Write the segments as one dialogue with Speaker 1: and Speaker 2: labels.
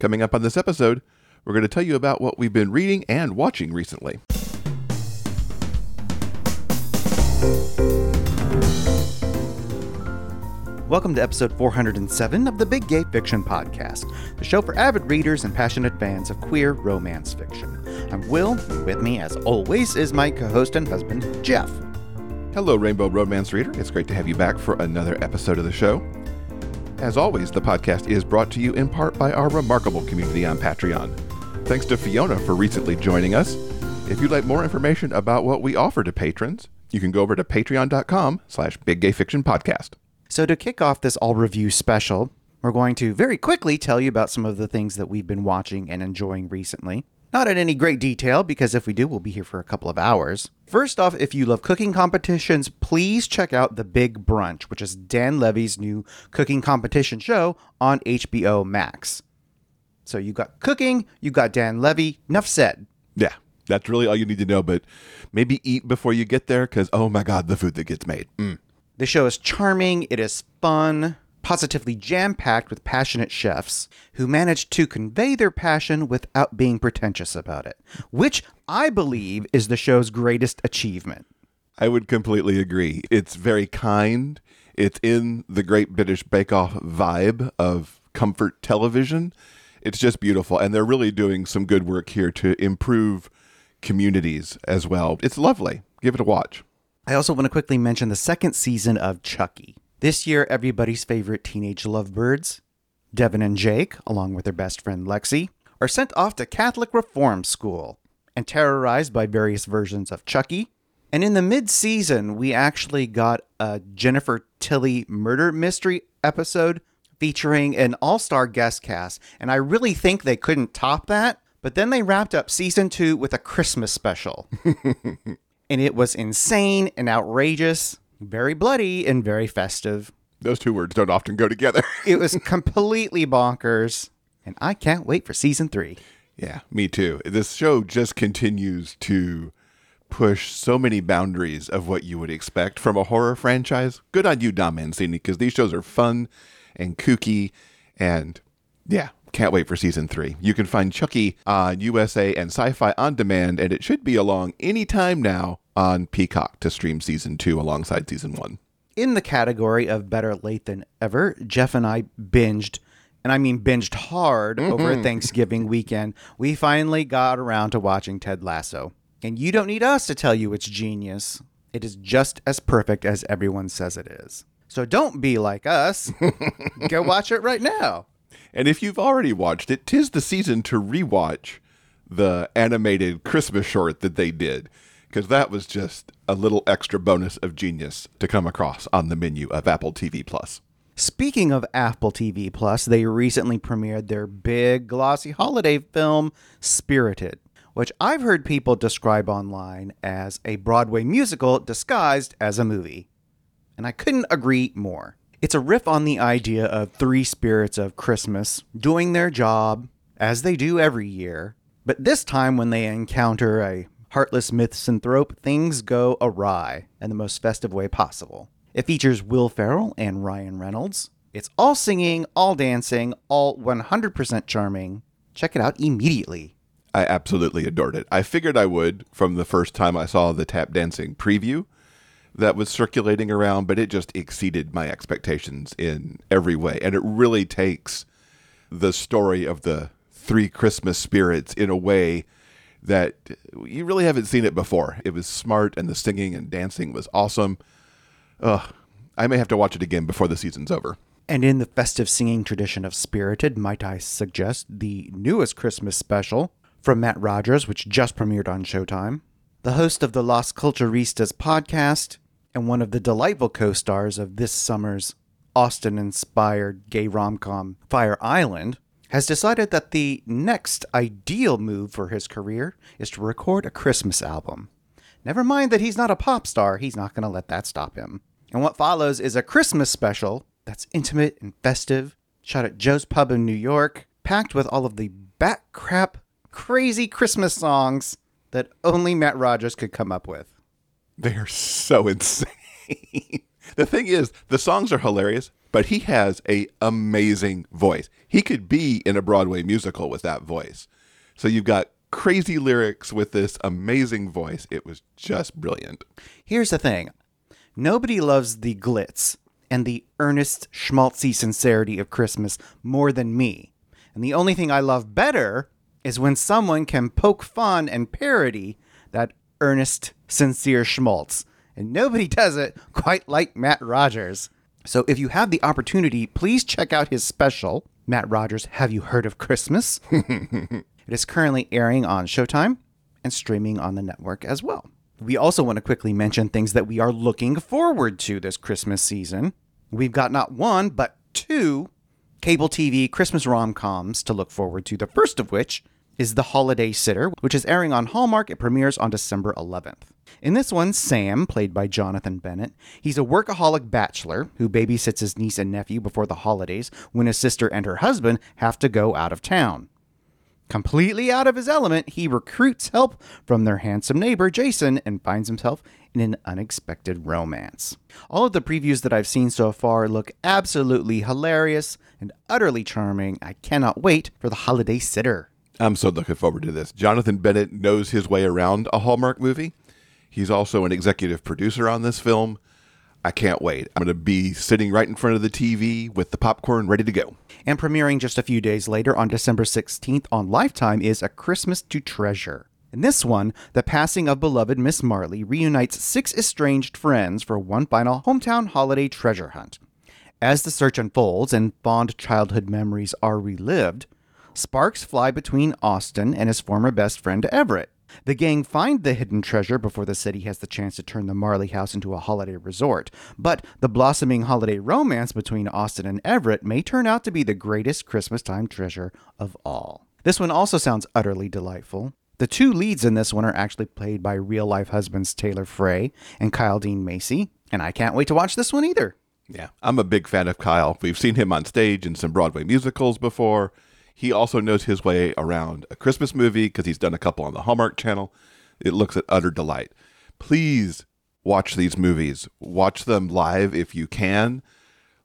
Speaker 1: Coming up on this episode, we're going to tell you about what we've been reading and watching recently.
Speaker 2: Welcome to episode 407 of the Big Gay Fiction Podcast, the show for avid readers and passionate fans of queer romance fiction. I'm Will. And with me, as always, is my co host and husband, Jeff.
Speaker 1: Hello, Rainbow Romance Reader. It's great to have you back for another episode of the show. As always, the podcast is brought to you in part by our remarkable community on Patreon. Thanks to Fiona for recently joining us. If you'd like more information about what we offer to patrons, you can go over to patreon.com slash biggayfictionpodcast.
Speaker 2: So, to kick off this all review special, we're going to very quickly tell you about some of the things that we've been watching and enjoying recently. Not in any great detail, because if we do, we'll be here for a couple of hours. First off, if you love cooking competitions, please check out The Big Brunch, which is Dan Levy's new cooking competition show on HBO Max. So you got cooking, you got Dan Levy. Enough said.
Speaker 1: Yeah, that's really all you need to know, but maybe eat before you get there because, oh my God, the food that gets made. Mm.
Speaker 2: The show is charming, it is fun, positively jam packed with passionate chefs who manage to convey their passion without being pretentious about it, which I believe is the show's greatest achievement.
Speaker 1: I would completely agree. It's very kind. It's in the Great British Bake Off vibe of comfort television. It's just beautiful. And they're really doing some good work here to improve communities as well. It's lovely. Give it a watch.
Speaker 2: I also want to quickly mention the second season of Chucky. This year, everybody's favorite teenage lovebirds, Devin and Jake, along with their best friend Lexi, are sent off to Catholic reform school and terrorized by various versions of Chucky. And in the mid season, we actually got a Jennifer Tilly murder mystery episode featuring an all star guest cast. And I really think they couldn't top that. But then they wrapped up season two with a Christmas special. and it was insane and outrageous, very bloody and very festive.
Speaker 1: Those two words don't often go together.
Speaker 2: it was completely bonkers, and I can't wait for season three.
Speaker 1: Yeah, me too. This show just continues to push so many boundaries of what you would expect from a horror franchise. Good on you, Don Mancini, because these shows are fun and kooky, and yeah, can't wait for season three. You can find Chucky on USA and Sci Fi on demand, and it should be along any time now on Peacock to stream season two alongside season one.
Speaker 2: In the category of better late than ever, Jeff and I binged, and I mean binged hard mm-hmm. over Thanksgiving weekend. We finally got around to watching Ted Lasso. And you don't need us to tell you it's genius. It is just as perfect as everyone says it is. So don't be like us. Go watch it right now.
Speaker 1: And if you've already watched it, tis the season to rewatch the animated Christmas short that they did, because that was just a little extra bonus of genius to come across on the menu of Apple TV Plus.
Speaker 2: Speaking of Apple TV Plus, they recently premiered their big glossy holiday film, Spirited, which I've heard people describe online as a Broadway musical disguised as a movie. And I couldn't agree more. It's a riff on the idea of three spirits of Christmas doing their job, as they do every year, but this time when they encounter a heartless misanthrope, things go awry in the most festive way possible. It features Will Ferrell and Ryan Reynolds. It's all singing, all dancing, all 100% charming. Check it out immediately.
Speaker 1: I absolutely adored it. I figured I would from the first time I saw the tap dancing preview that was circulating around, but it just exceeded my expectations in every way. And it really takes the story of the three Christmas spirits in a way that you really haven't seen it before. It was smart, and the singing and dancing was awesome. Ugh, I may have to watch it again before the season's over.
Speaker 2: And in the festive singing tradition of Spirited, might I suggest the newest Christmas special from Matt Rogers, which just premiered on Showtime. The host of the Las Culturistas podcast and one of the delightful co stars of this summer's Austen inspired gay rom com Fire Island, has decided that the next ideal move for his career is to record a Christmas album. Never mind that he's not a pop star, he's not going to let that stop him. And what follows is a Christmas special that's intimate and festive, shot at Joe's Pub in New York, packed with all of the bat crap, crazy Christmas songs that only Matt Rogers could come up with.
Speaker 1: They are so insane. the thing is, the songs are hilarious, but he has a amazing voice. He could be in a Broadway musical with that voice. So you've got crazy lyrics with this amazing voice. It was just brilliant.
Speaker 2: Here's the thing nobody loves the glitz and the earnest, schmaltzy sincerity of Christmas more than me. And the only thing I love better is when someone can poke fun and parody that earnest, sincere schmaltz. And nobody does it quite like Matt Rogers. So if you have the opportunity, please check out his special, Matt Rogers Have You Heard of Christmas? it is currently airing on Showtime and streaming on the network as well. We also want to quickly mention things that we are looking forward to this Christmas season. We've got not one, but two cable TV Christmas rom coms to look forward to. The first of which is The Holiday Sitter, which is airing on Hallmark. It premieres on December 11th. In this one, Sam, played by Jonathan Bennett, he's a workaholic bachelor who babysits his niece and nephew before the holidays when his sister and her husband have to go out of town. Completely out of his element, he recruits help from their handsome neighbor, Jason, and finds himself in an unexpected romance. All of the previews that I've seen so far look absolutely hilarious and utterly charming. I cannot wait for the holiday sitter.
Speaker 1: I'm so looking forward to this. Jonathan Bennett knows his way around a Hallmark movie. He's also an executive producer on this film. I can't wait. I'm going to be sitting right in front of the TV with the popcorn ready to go.
Speaker 2: And premiering just a few days later on December 16th on Lifetime is A Christmas to Treasure. In this one, the passing of beloved Miss Marley reunites six estranged friends for one final hometown holiday treasure hunt. As the search unfolds and fond childhood memories are relived, sparks fly between Austin and his former best friend Everett. The gang find the hidden treasure before the city has the chance to turn the Marley house into a holiday resort. But the blossoming holiday romance between Austin and Everett may turn out to be the greatest Christmas time treasure of all. This one also sounds utterly delightful. The two leads in this one are actually played by real life husbands Taylor Frey and Kyle Dean Massey, and I can't wait to watch this one either.
Speaker 1: Yeah, I'm a big fan of Kyle. We've seen him on stage in some Broadway musicals before. He also knows his way around a Christmas movie because he's done a couple on the Hallmark Channel. It looks at utter delight. Please watch these movies. Watch them live if you can.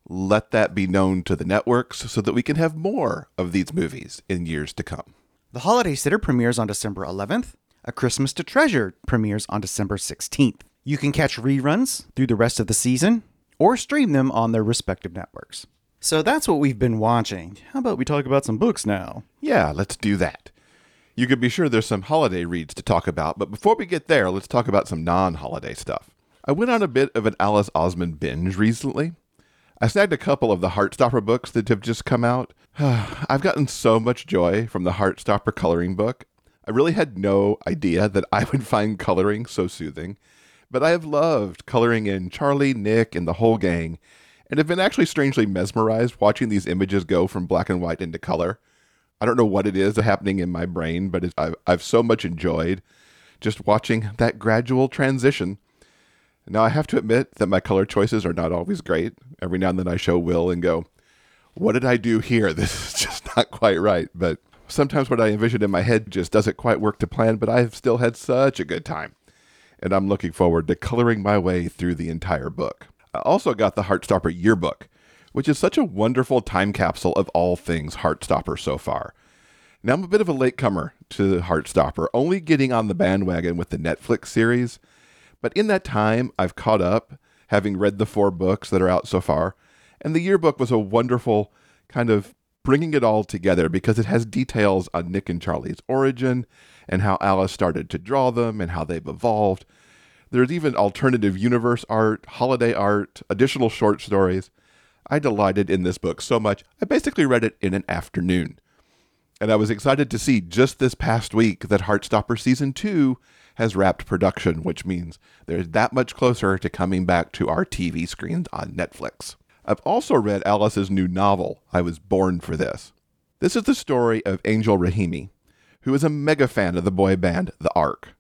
Speaker 1: Let that be known to the networks so that we can have more of these movies in years to come.
Speaker 2: The Holiday Sitter premieres on December 11th. A Christmas to Treasure premieres on December 16th. You can catch reruns through the rest of the season or stream them on their respective networks. So that's what we've been watching. How about we talk about some books now?
Speaker 1: Yeah, let's do that. You can be sure there's some holiday reads to talk about, but before we get there, let's talk about some non holiday stuff. I went on a bit of an Alice Oseman binge recently. I snagged a couple of the Heartstopper books that have just come out. I've gotten so much joy from the Heartstopper coloring book. I really had no idea that I would find coloring so soothing, but I have loved coloring in Charlie, Nick, and the whole gang, and have been actually strangely mesmerized watching these images go from black and white into color. I don't know what it is happening in my brain, but I've, I've so much enjoyed just watching that gradual transition. Now, I have to admit that my color choices are not always great. Every now and then I show Will and go, What did I do here? This is just not quite right. But sometimes what I envision in my head just doesn't quite work to plan, but I've still had such a good time. And I'm looking forward to coloring my way through the entire book. I also got the Heartstopper yearbook, which is such a wonderful time capsule of all things Heartstopper so far. Now, I'm a bit of a latecomer to Heartstopper, only getting on the bandwagon with the Netflix series. But in that time, I've caught up, having read the four books that are out so far. And the yearbook was a wonderful kind of bringing it all together because it has details on Nick and Charlie's origin and how Alice started to draw them and how they've evolved. There's even alternative universe art, holiday art, additional short stories. I delighted in this book so much, I basically read it in an afternoon. And I was excited to see just this past week that Heartstopper Season 2 has wrapped production, which means they're that much closer to coming back to our TV screens on Netflix. I've also read Alice's new novel, I Was Born for This. This is the story of Angel Rahimi, who is a mega fan of the boy band The Ark.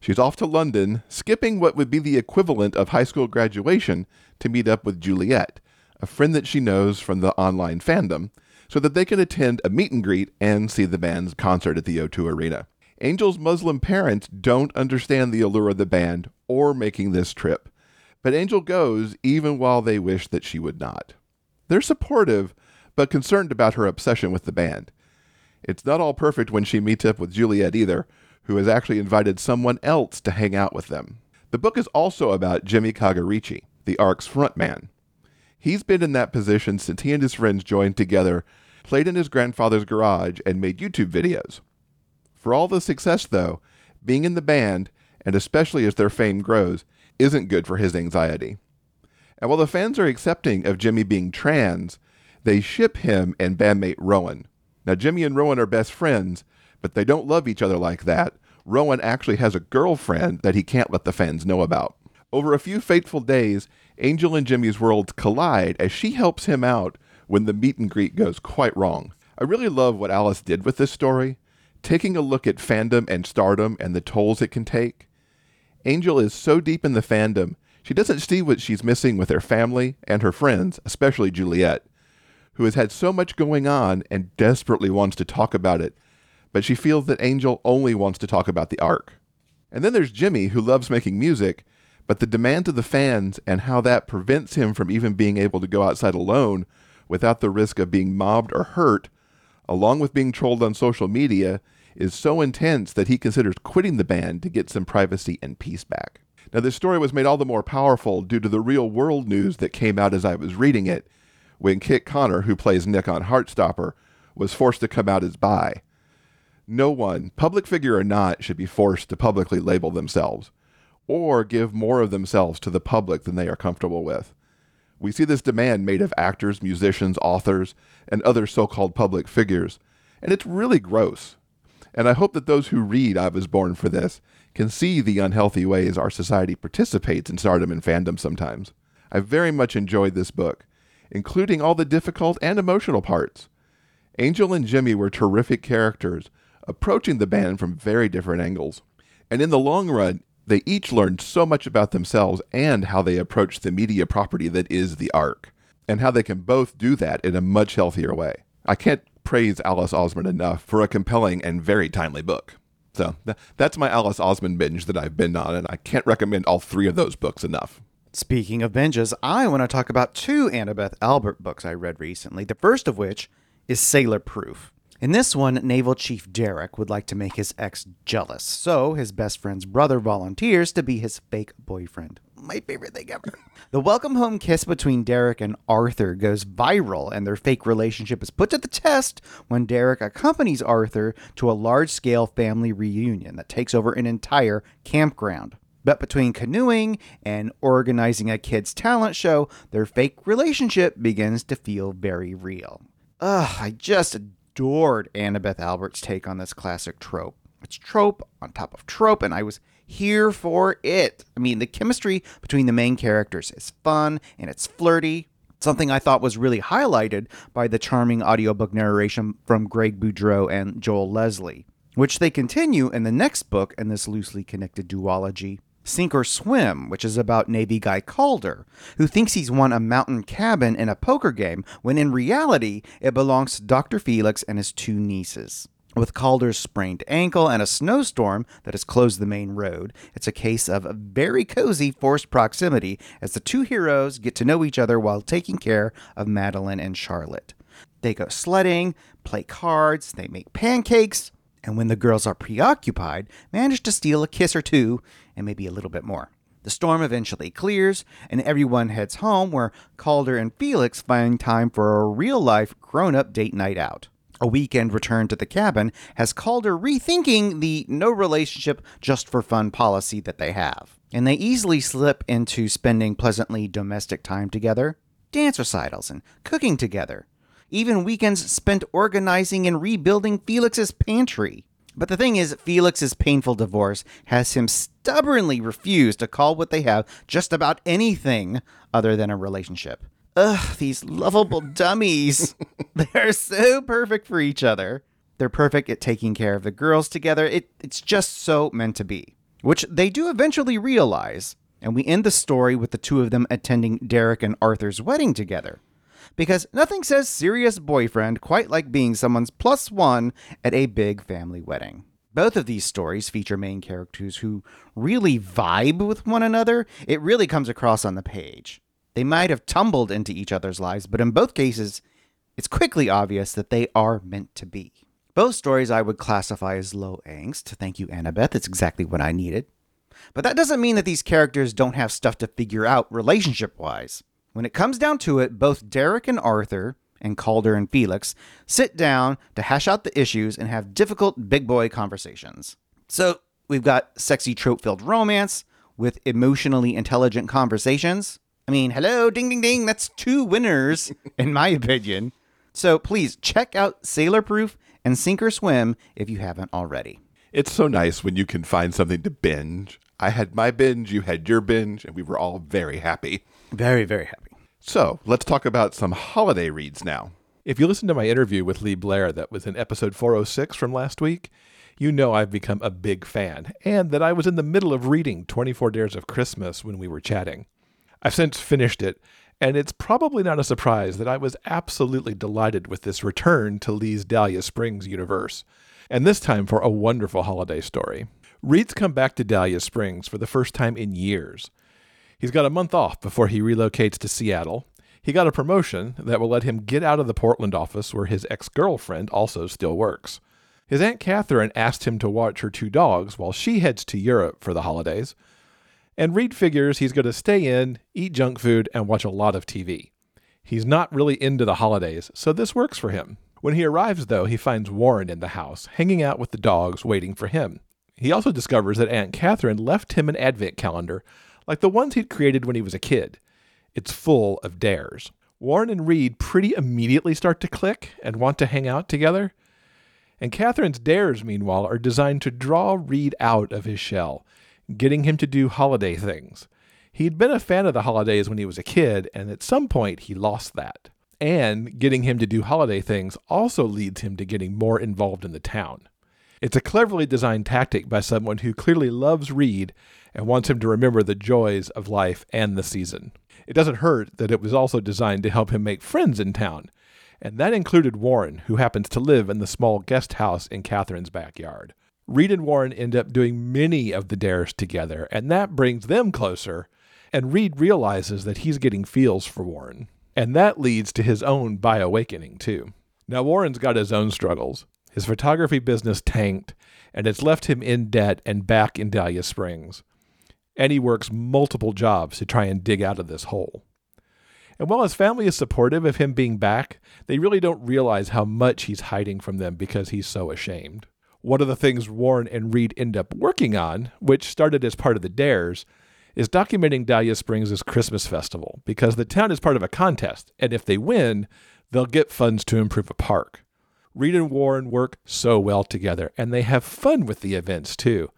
Speaker 1: She's off to London, skipping what would be the equivalent of high school graduation to meet up with Juliet, a friend that she knows from the online fandom, so that they can attend a meet and greet and see the band's concert at the O2 Arena. Angel's Muslim parents don't understand the allure of the band or making this trip, but Angel goes even while they wish that she would not. They're supportive, but concerned about her obsession with the band. It's not all perfect when she meets up with Juliet either, who has actually invited someone else to hang out with them. The book is also about Jimmy Kaga-Ricci, the Ark's frontman. He's been in that position since he and his friends joined together, played in his grandfather's garage, and made YouTube videos. For all the success, though, being in the band, and especially as their fame grows, isn't good for his anxiety. And while the fans are accepting of Jimmy being trans, they ship him and bandmate Rowan. Now, Jimmy and Rowan are best friends, but they don't love each other like that. Rowan actually has a girlfriend that he can't let the fans know about. Over a few fateful days, Angel and Jimmy's worlds collide as she helps him out when the meet and greet goes quite wrong. I really love what Alice did with this story, taking a look at fandom and stardom and the tolls it can take. Angel is so deep in the fandom, she doesn't see what she's missing with her family and her friends, especially Juliet, who has had so much going on and desperately wants to talk about it, but she feels that Angel only wants to talk about the Ark. And then there's Jimmy, who loves making music, but the demands of the fans and how that prevents him from even being able to go outside alone without the risk of being mobbed or hurt, along with being trolled on social media, is so intense that he considers quitting the band to get some privacy and peace back. Now, this story was made all the more powerful due to the real world news that came out as I was reading it when Kit Connor, who plays Nick on Heartstopper, was forced to come out as bi. No one, public figure or not, should be forced to publicly label themselves or give more of themselves to the public than they are comfortable with. We see this demand made of actors, musicians, authors, and other so called public figures, and it's really gross. And I hope that those who read I Was Born for This can see the unhealthy ways our society participates in stardom and fandom sometimes. I very much enjoyed this book, including all the difficult and emotional parts. Angel and Jimmy were terrific characters, approaching the band from very different angles. And in the long run, they each learned so much about themselves and how they approach the media property that is the Ark, and how they can both do that in a much healthier way. I can't praise Alice Oseman enough for a compelling and very timely book. So th- that's my Alice Oseman binge that I've been on, and I can't recommend all three of those books enough.
Speaker 2: Speaking of binges, I want to talk about two Annabeth Albert books I read recently, the first of which is Sailor Proof. In this one, Naval Chief Derek would like to make his ex jealous, so his best friend's brother volunteers to be his fake boyfriend. My favorite thing ever. the welcome home kiss between Derek and Arthur goes viral, and their fake relationship is put to the test when Derek accompanies Arthur to a large scale family reunion that takes over an entire campground. But between canoeing and organizing a kids' talent show, their fake relationship begins to feel very real. Ugh, I just adored Annabeth Albert's take on this classic trope. It's trope on top of trope, and I was here for it. I mean, the chemistry between the main characters is fun and it's flirty. Something I thought was really highlighted by the charming audiobook narration from Greg Boudreau and Joel Leslie, which they continue in the next book in this loosely connected duology. Sink or Swim, which is about Navy guy Calder, who thinks he's won a mountain cabin in a poker game when in reality it belongs to Dr. Felix and his two nieces. With Calder's sprained ankle and a snowstorm that has closed the main road, it's a case of very cozy forced proximity as the two heroes get to know each other while taking care of Madeline and Charlotte. They go sledding, play cards, they make pancakes, and when the girls are preoccupied, manage to steal a kiss or two and maybe a little bit more. The storm eventually clears, and everyone heads home where Calder and Felix find time for a real life grown up date night out. A weekend return to the cabin has Calder rethinking the no relationship just for fun policy that they have. And they easily slip into spending pleasantly domestic time together, dance recitals, and cooking together even weekends spent organizing and rebuilding Felix's pantry. But the thing is, Felix's painful divorce has him stubbornly refuse to call what they have just about anything other than a relationship. Ugh, these lovable dummies. They're so perfect for each other. They're perfect at taking care of the girls together. It, it's just so meant to be, which they do eventually realize. And we end the story with the two of them attending Derek and Arthur's wedding together because nothing says serious boyfriend quite like being someone's plus one at a big family wedding. Both of these stories feature main characters who really vibe with one another. It really comes across on the page. They might have tumbled into each other's lives, but in both cases, it's quickly obvious that they are meant to be. Both stories I would classify as low angst. Thank you, Annabeth. It's exactly what I needed. But that doesn't mean that these characters don't have stuff to figure out relationship wise. When it comes down to it, both Derek and Arthur, and Calder and Felix, sit down to hash out the issues and have difficult big boy conversations. So we've got sexy trope filled romance with emotionally intelligent conversations. I mean, hello, ding, ding, ding. That's two winners, in my opinion. So please check out Sailor Proof and Sink or Swim if you haven't already.
Speaker 1: It's so nice when you can find something to binge. I had my binge, you had your binge, and we were all very happy.
Speaker 2: Very, very happy.
Speaker 1: So let's talk about some holiday reads now.
Speaker 3: If you listen to my interview with Lee Blair that was in episode 406 from last week, you know I've become a big fan, and that I was in the middle of reading 24 Dares of Christmas when we were chatting. I've since finished it, and it's probably not a surprise that I was absolutely delighted with this return to Lee's Dahlia Springs universe, and this time for a wonderful holiday story. Reed's come back to Dahlia Springs for the first time in years. He's got a month off before he relocates to Seattle. He got a promotion that will let him get out of the Portland office where his ex girlfriend also still works. His Aunt Catherine asked him to watch her two dogs while she heads to Europe for the holidays. And Reed figures he's going to stay in, eat junk food, and watch a lot of TV. He's not really into the holidays, so this works for him. When he arrives, though, he finds Warren in the house, hanging out with the dogs, waiting for him. He also discovers that Aunt Catherine left him an advent calendar, like the ones he'd created when he was a kid. It's full of dares. Warren and Reed pretty immediately start to click and want to hang out together. And Catherine's dares, meanwhile, are designed to draw Reed out of his shell getting him to do holiday things. He'd been a fan of the holidays when he was a kid, and at some point he lost that. And getting him to do holiday things also leads him to getting more involved in the town. It's a cleverly designed tactic by someone who clearly loves Reed and wants him to remember the joys of life and the season. It doesn't hurt that it was also designed to help him make friends in town, and that included Warren, who happens to live in the small guest house in Catherine's backyard. Reed and Warren end up doing many of the dares together, and that brings them closer. And Reed realizes that he's getting feels for Warren. And that leads to his own bioawakening, too. Now, Warren's got his own struggles. His photography business tanked, and it's left him in debt and back in Dahlia Springs. And he works multiple jobs to try and dig out of this hole. And while his family is supportive of him being back, they really don't realize how much he's hiding from them because he's so ashamed one of the things Warren and Reed end up working on, which started as part of the Dares, is documenting Dahlia Springs' Christmas festival because the town is part of a contest, and if they win, they'll get funds to improve a park. Reed and Warren work so well together, and they have fun with the events too.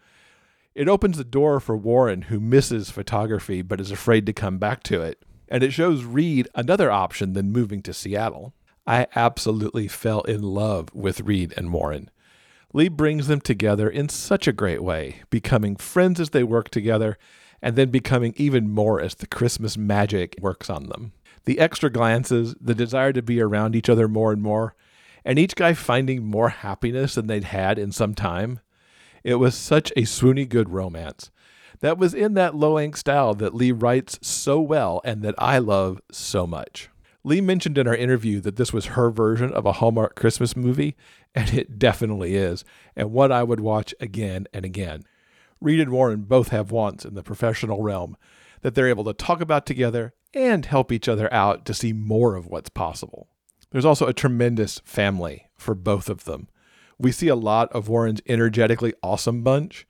Speaker 3: It opens the door for Warren, who misses photography but is afraid to come back to it, and it shows Reed another option than moving to Seattle. I absolutely fell in love with Reed and Warren. Lee brings them together in such a great way, becoming friends as they work together, and then becoming even more as the Christmas magic works on them. The extra glances, the desire to be around each other more and more, and each guy finding more happiness than they'd had in some time. It was such a swoony good romance that was in that low angst style that Lee writes so well and that I love so much. Lee mentioned in our interview that this was her version of a Hallmark Christmas movie, and it definitely is, and what I would watch again and again. Reed and Warren both have wants in the professional realm that they're able to talk about together and help each other out to see more of what's possible. There's also a tremendous family for both of them. We see a lot of Warren's energetically awesome bunch,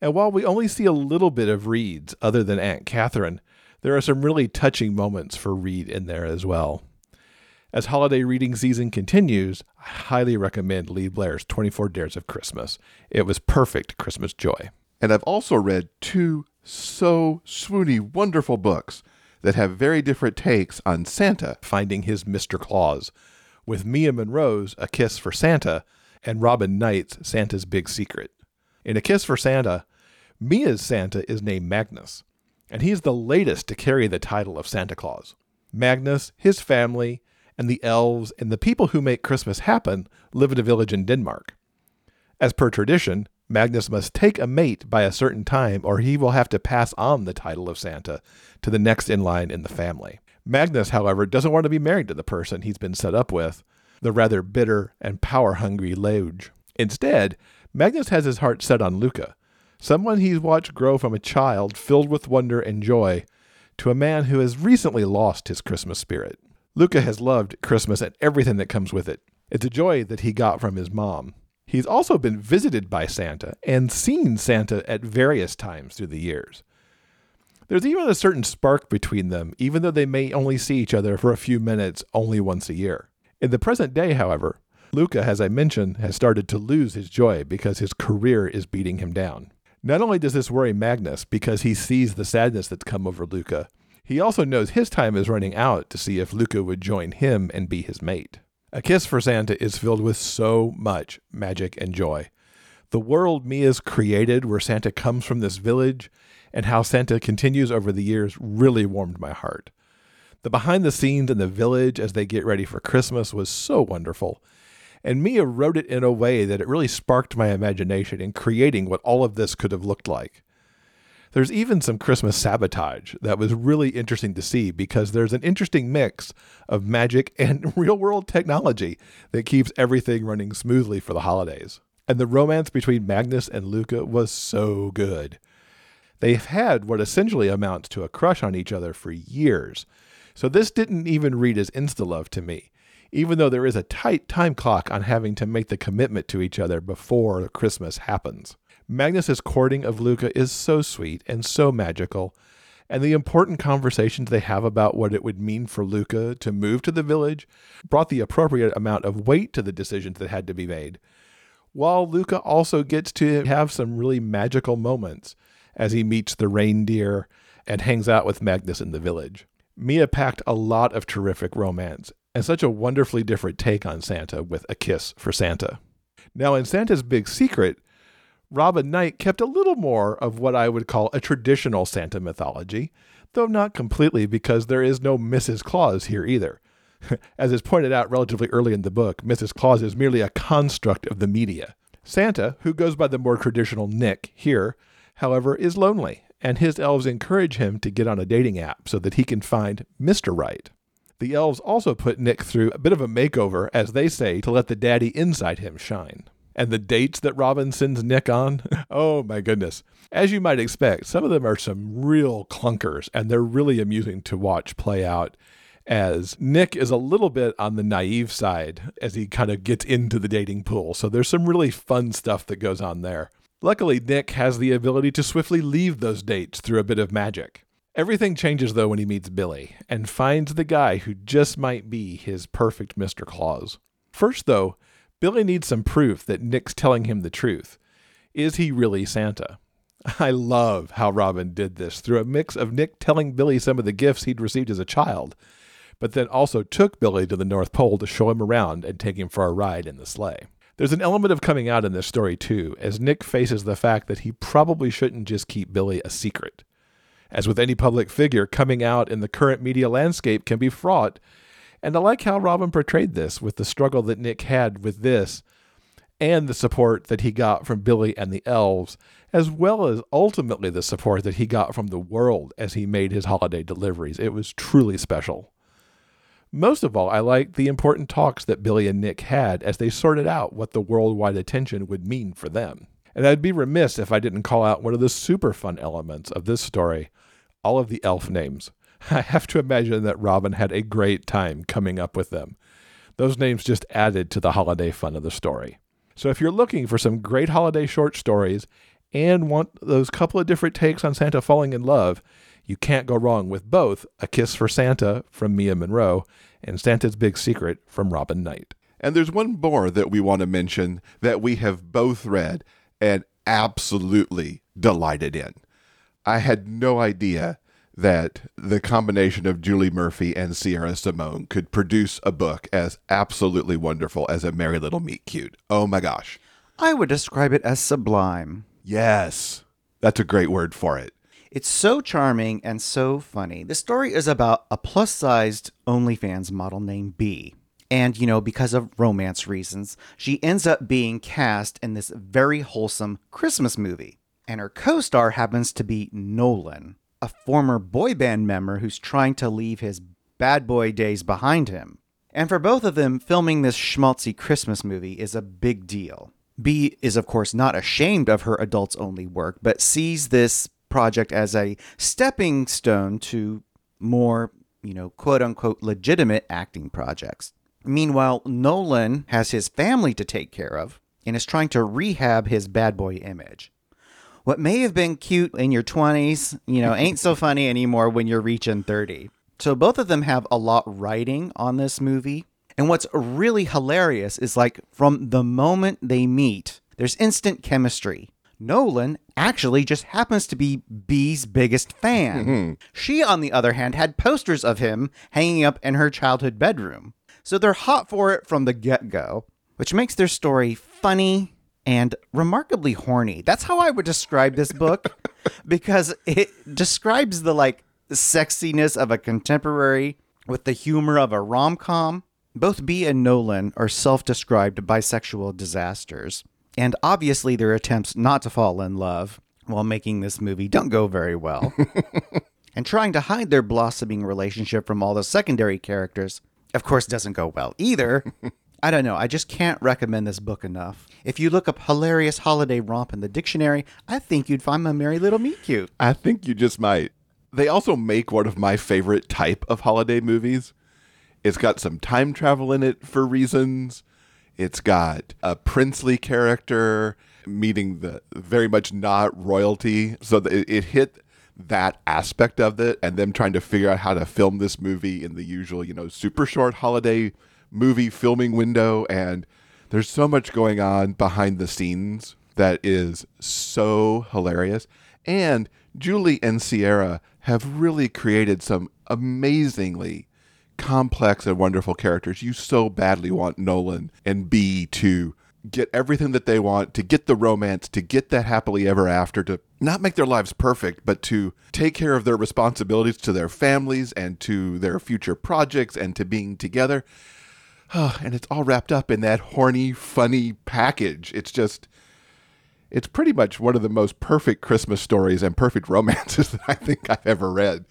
Speaker 3: and while we only see a little bit of Reed's other than Aunt Catherine, there are some really touching moments for Reed in there as well. As holiday reading season continues, I highly recommend Lee Blair's 24 Dares of Christmas. It was perfect Christmas joy.
Speaker 1: And I've also read two so swoony, wonderful books that have very different takes on Santa.
Speaker 3: Finding his Mr. Claus, with Mia Monroe's A Kiss for Santa and Robin Knight's Santa's Big Secret. In A Kiss for Santa, Mia's Santa is named Magnus, and he's the latest to carry the title of Santa Claus. Magnus, his family, and the elves and the people who make Christmas happen live in a village in Denmark. As per tradition, Magnus must take a mate by a certain time, or he will have to pass on the title of Santa to the next in line in the family. Magnus, however, doesn't want to be married to the person he's been set up with, the rather bitter and power hungry Leuge. Instead, Magnus has his heart set on Luca, someone he's watched grow from a child filled with wonder and joy to a man who has recently lost his Christmas spirit. Luca has loved Christmas and everything that comes with it. It's a joy that he got from his mom. He's also been visited by Santa and seen Santa at various times through the years. There's even a certain spark between them, even though they may only see each other for a few minutes only once a year. In the present day, however, Luca, as I mentioned, has started to lose his joy because his career is beating him down. Not only does this worry Magnus because he sees the sadness that's come over Luca, he also knows his time is running out to see if Luca would join him and be his mate. A Kiss for Santa is filled with so much magic and joy. The world Mia's created, where Santa comes from this village, and how Santa continues over the years, really warmed my heart. The behind the scenes in the village as they get ready for Christmas was so wonderful. And Mia wrote it in a way that it really sparked my imagination in creating what all of this could have looked like. There's even some Christmas sabotage that was really interesting to see because there's an interesting mix of magic and real world technology that keeps everything running smoothly for the holidays. And the romance between Magnus and Luca was so good. They've had what essentially amounts to a crush on each other for years. So this didn't even read as insta love to me, even though there is a tight time clock on having to make the commitment to each other before Christmas happens. Magnus's courting of Luca is so sweet and so magical, and the important conversations they have about what it would mean for Luca to move to the village brought the appropriate amount of weight to the decisions that had to be made. While Luca also gets to have some really magical moments as he meets the reindeer and hangs out with Magnus in the village. Mia packed a lot of terrific romance and such a wonderfully different take on Santa with A Kiss for Santa. Now, in Santa's Big Secret, Robin Knight kept a little more of what I would call a traditional Santa mythology, though not completely because there is no Mrs. Claus here either. As is pointed out relatively early in the book, Mrs. Claus is merely a construct of the media. Santa, who goes by the more traditional Nick here, however, is lonely, and his elves encourage him to get on a dating app so that he can find Mr. Right. The elves also put Nick through a bit of a makeover, as they say, to let the daddy inside him shine and the dates that Robin sends Nick on. oh my goodness. As you might expect, some of them are some real clunkers, and they're really amusing to watch play out as Nick is a little bit on the naive side as he kind of gets into the dating pool. So there's some really fun stuff that goes on there. Luckily, Nick has the ability to swiftly leave those dates through a bit of magic. Everything changes though when he meets Billy and finds the guy who just might be his perfect Mr. Claus. First, though, Billy needs some proof that Nick's telling him the truth. Is he really Santa? I love how Robin did this through a mix of Nick telling Billy some of the gifts he'd received as a child, but then also took Billy to the North Pole to show him around and take him for a ride in the sleigh. There's an element of coming out in this story, too, as Nick faces the fact that he probably shouldn't just keep Billy a secret. As with any public figure, coming out in the current media landscape can be fraught, and I like how Robin portrayed this with the struggle that Nick had with this and the support that he got from Billy and the elves, as well as ultimately the support that he got from the world as he made his holiday deliveries. It was truly special. Most of all, I liked the important talks that Billy and Nick had as they sorted out what the worldwide attention would mean for them. And I'd be remiss if I didn't call out one of the super fun elements of this story all of the elf names. I have to imagine that Robin had a great time coming up with them. Those names just added to the holiday fun of the story. So if you're looking for some great holiday short stories and want those couple of different takes on Santa falling in love, you can't go wrong with both A Kiss for Santa from Mia Monroe and Santa's Big Secret from Robin Knight.
Speaker 1: And there's one more that we want to mention that we have both read and absolutely delighted in. I had no idea that the combination of Julie Murphy and Sierra Simone could produce a book as absolutely wonderful as A Merry Little Meet Cute. Oh my gosh.
Speaker 2: I would describe it as sublime.
Speaker 1: Yes. That's a great word for it.
Speaker 2: It's so charming and so funny. The story is about a plus sized OnlyFans model named B. And, you know, because of romance reasons, she ends up being cast in this very wholesome Christmas movie. And her co star happens to be Nolan, a former boy band member who's trying to leave his bad boy days behind him. And for both of them, filming this schmaltzy Christmas movie is a big deal. B is, of course, not ashamed of her adults only work, but sees this project as a stepping stone to more, you know, quote unquote legitimate acting projects. Meanwhile, Nolan has his family to take care of and is trying to rehab his bad boy image. What may have been cute in your 20s, you know, ain't so funny anymore when you're reaching 30. So both of them have a lot writing on this movie. And what's really hilarious is like from the moment they meet, there's instant chemistry. Nolan actually just happens to be B's biggest fan. Mm-hmm. she, on the other hand, had posters of him hanging up in her childhood bedroom. So they're hot for it from the get go, which makes their story funny and remarkably horny. That's how I would describe this book because it describes the like sexiness of a contemporary with the humor of a rom com. Both B and Nolan are self described bisexual disasters, and obviously their attempts not to fall in love while making this movie don't go very well. and trying to hide their blossoming relationship from all the secondary characters, of course, doesn't go well either. I don't know. I just can't recommend this book enough. If you look up hilarious holiday romp in the dictionary, I think you'd find my merry little meet cute.
Speaker 1: I think you just might. They also make one of my favorite type of holiday movies. It's got some time travel in it for reasons. It's got a princely character meeting the very much not royalty. So it, it hit that aspect of it and them trying to figure out how to film this movie in the usual, you know, super short holiday movie filming window. And there's so much going on behind the scenes that is so hilarious. And Julie and Sierra have really created some amazingly complex and wonderful characters. You so badly want Nolan and B to get everything that they want, to get the romance, to get that happily ever after, to not make their lives perfect, but to take care of their responsibilities to their families and to their future projects and to being together. and it's all wrapped up in that horny, funny package. It's just it's pretty much one of the most perfect Christmas stories and perfect romances that I think I've ever read.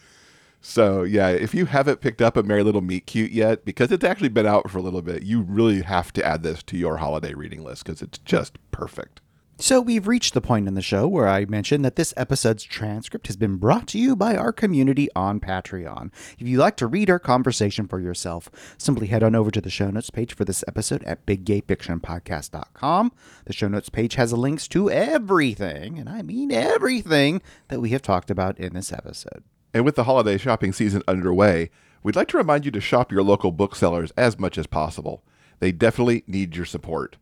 Speaker 1: So yeah, if you haven't picked up a Merry Little Meet Cute yet, because it's actually been out for a little bit, you really have to add this to your holiday reading list because it's just perfect.
Speaker 2: So we've reached the point in the show where I mentioned that this episode's transcript has been brought to you by our community on Patreon. If you'd like to read our conversation for yourself, simply head on over to the show notes page for this episode at biggayfictionpodcast.com. The show notes page has links to everything, and I mean everything, that we have talked about in this episode.
Speaker 1: And with the holiday shopping season underway, we'd like to remind you to shop your local booksellers as much as possible. They definitely need your support.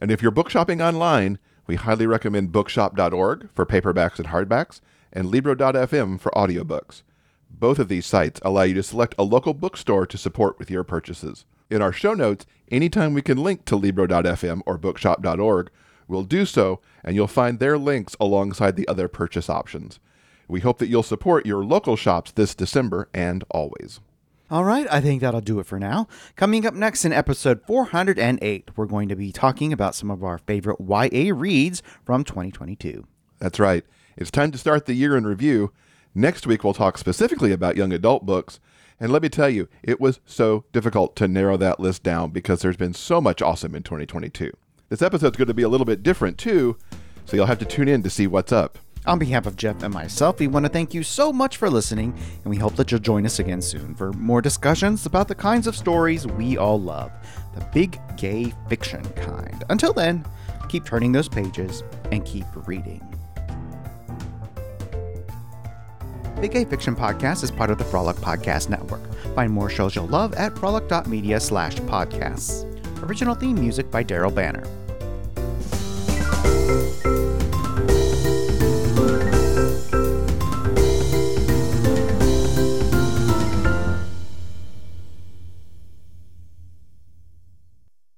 Speaker 1: And if you're book shopping online, we highly recommend bookshop.org for paperbacks and hardbacks and libro.fm for audiobooks. Both of these sites allow you to select a local bookstore to support with your purchases. In our show notes, anytime we can link to libro.fm or bookshop.org, we'll do so, and you'll find their links alongside the other purchase options. We hope that you'll support your local shops this December and always.
Speaker 2: All right, I think that'll do it for now. Coming up next in episode 408, we're going to be talking about some of our favorite YA reads from 2022.
Speaker 1: That's right. It's time to start the year in review. Next week, we'll talk specifically about young adult books. And let me tell you, it was so difficult to narrow that list down because there's been so much awesome in 2022. This episode's going to be a little bit different, too, so you'll have to tune in to see what's up.
Speaker 2: On behalf of Jeff and myself, we want to thank you so much for listening, and we hope that you'll join us again soon for more discussions about the kinds of stories we all love the big gay fiction kind. Until then, keep turning those pages and keep reading. Big Gay Fiction Podcast is part of the Frolic Podcast Network. Find more shows you'll love at frolic.media slash podcasts. Original theme music by Daryl Banner.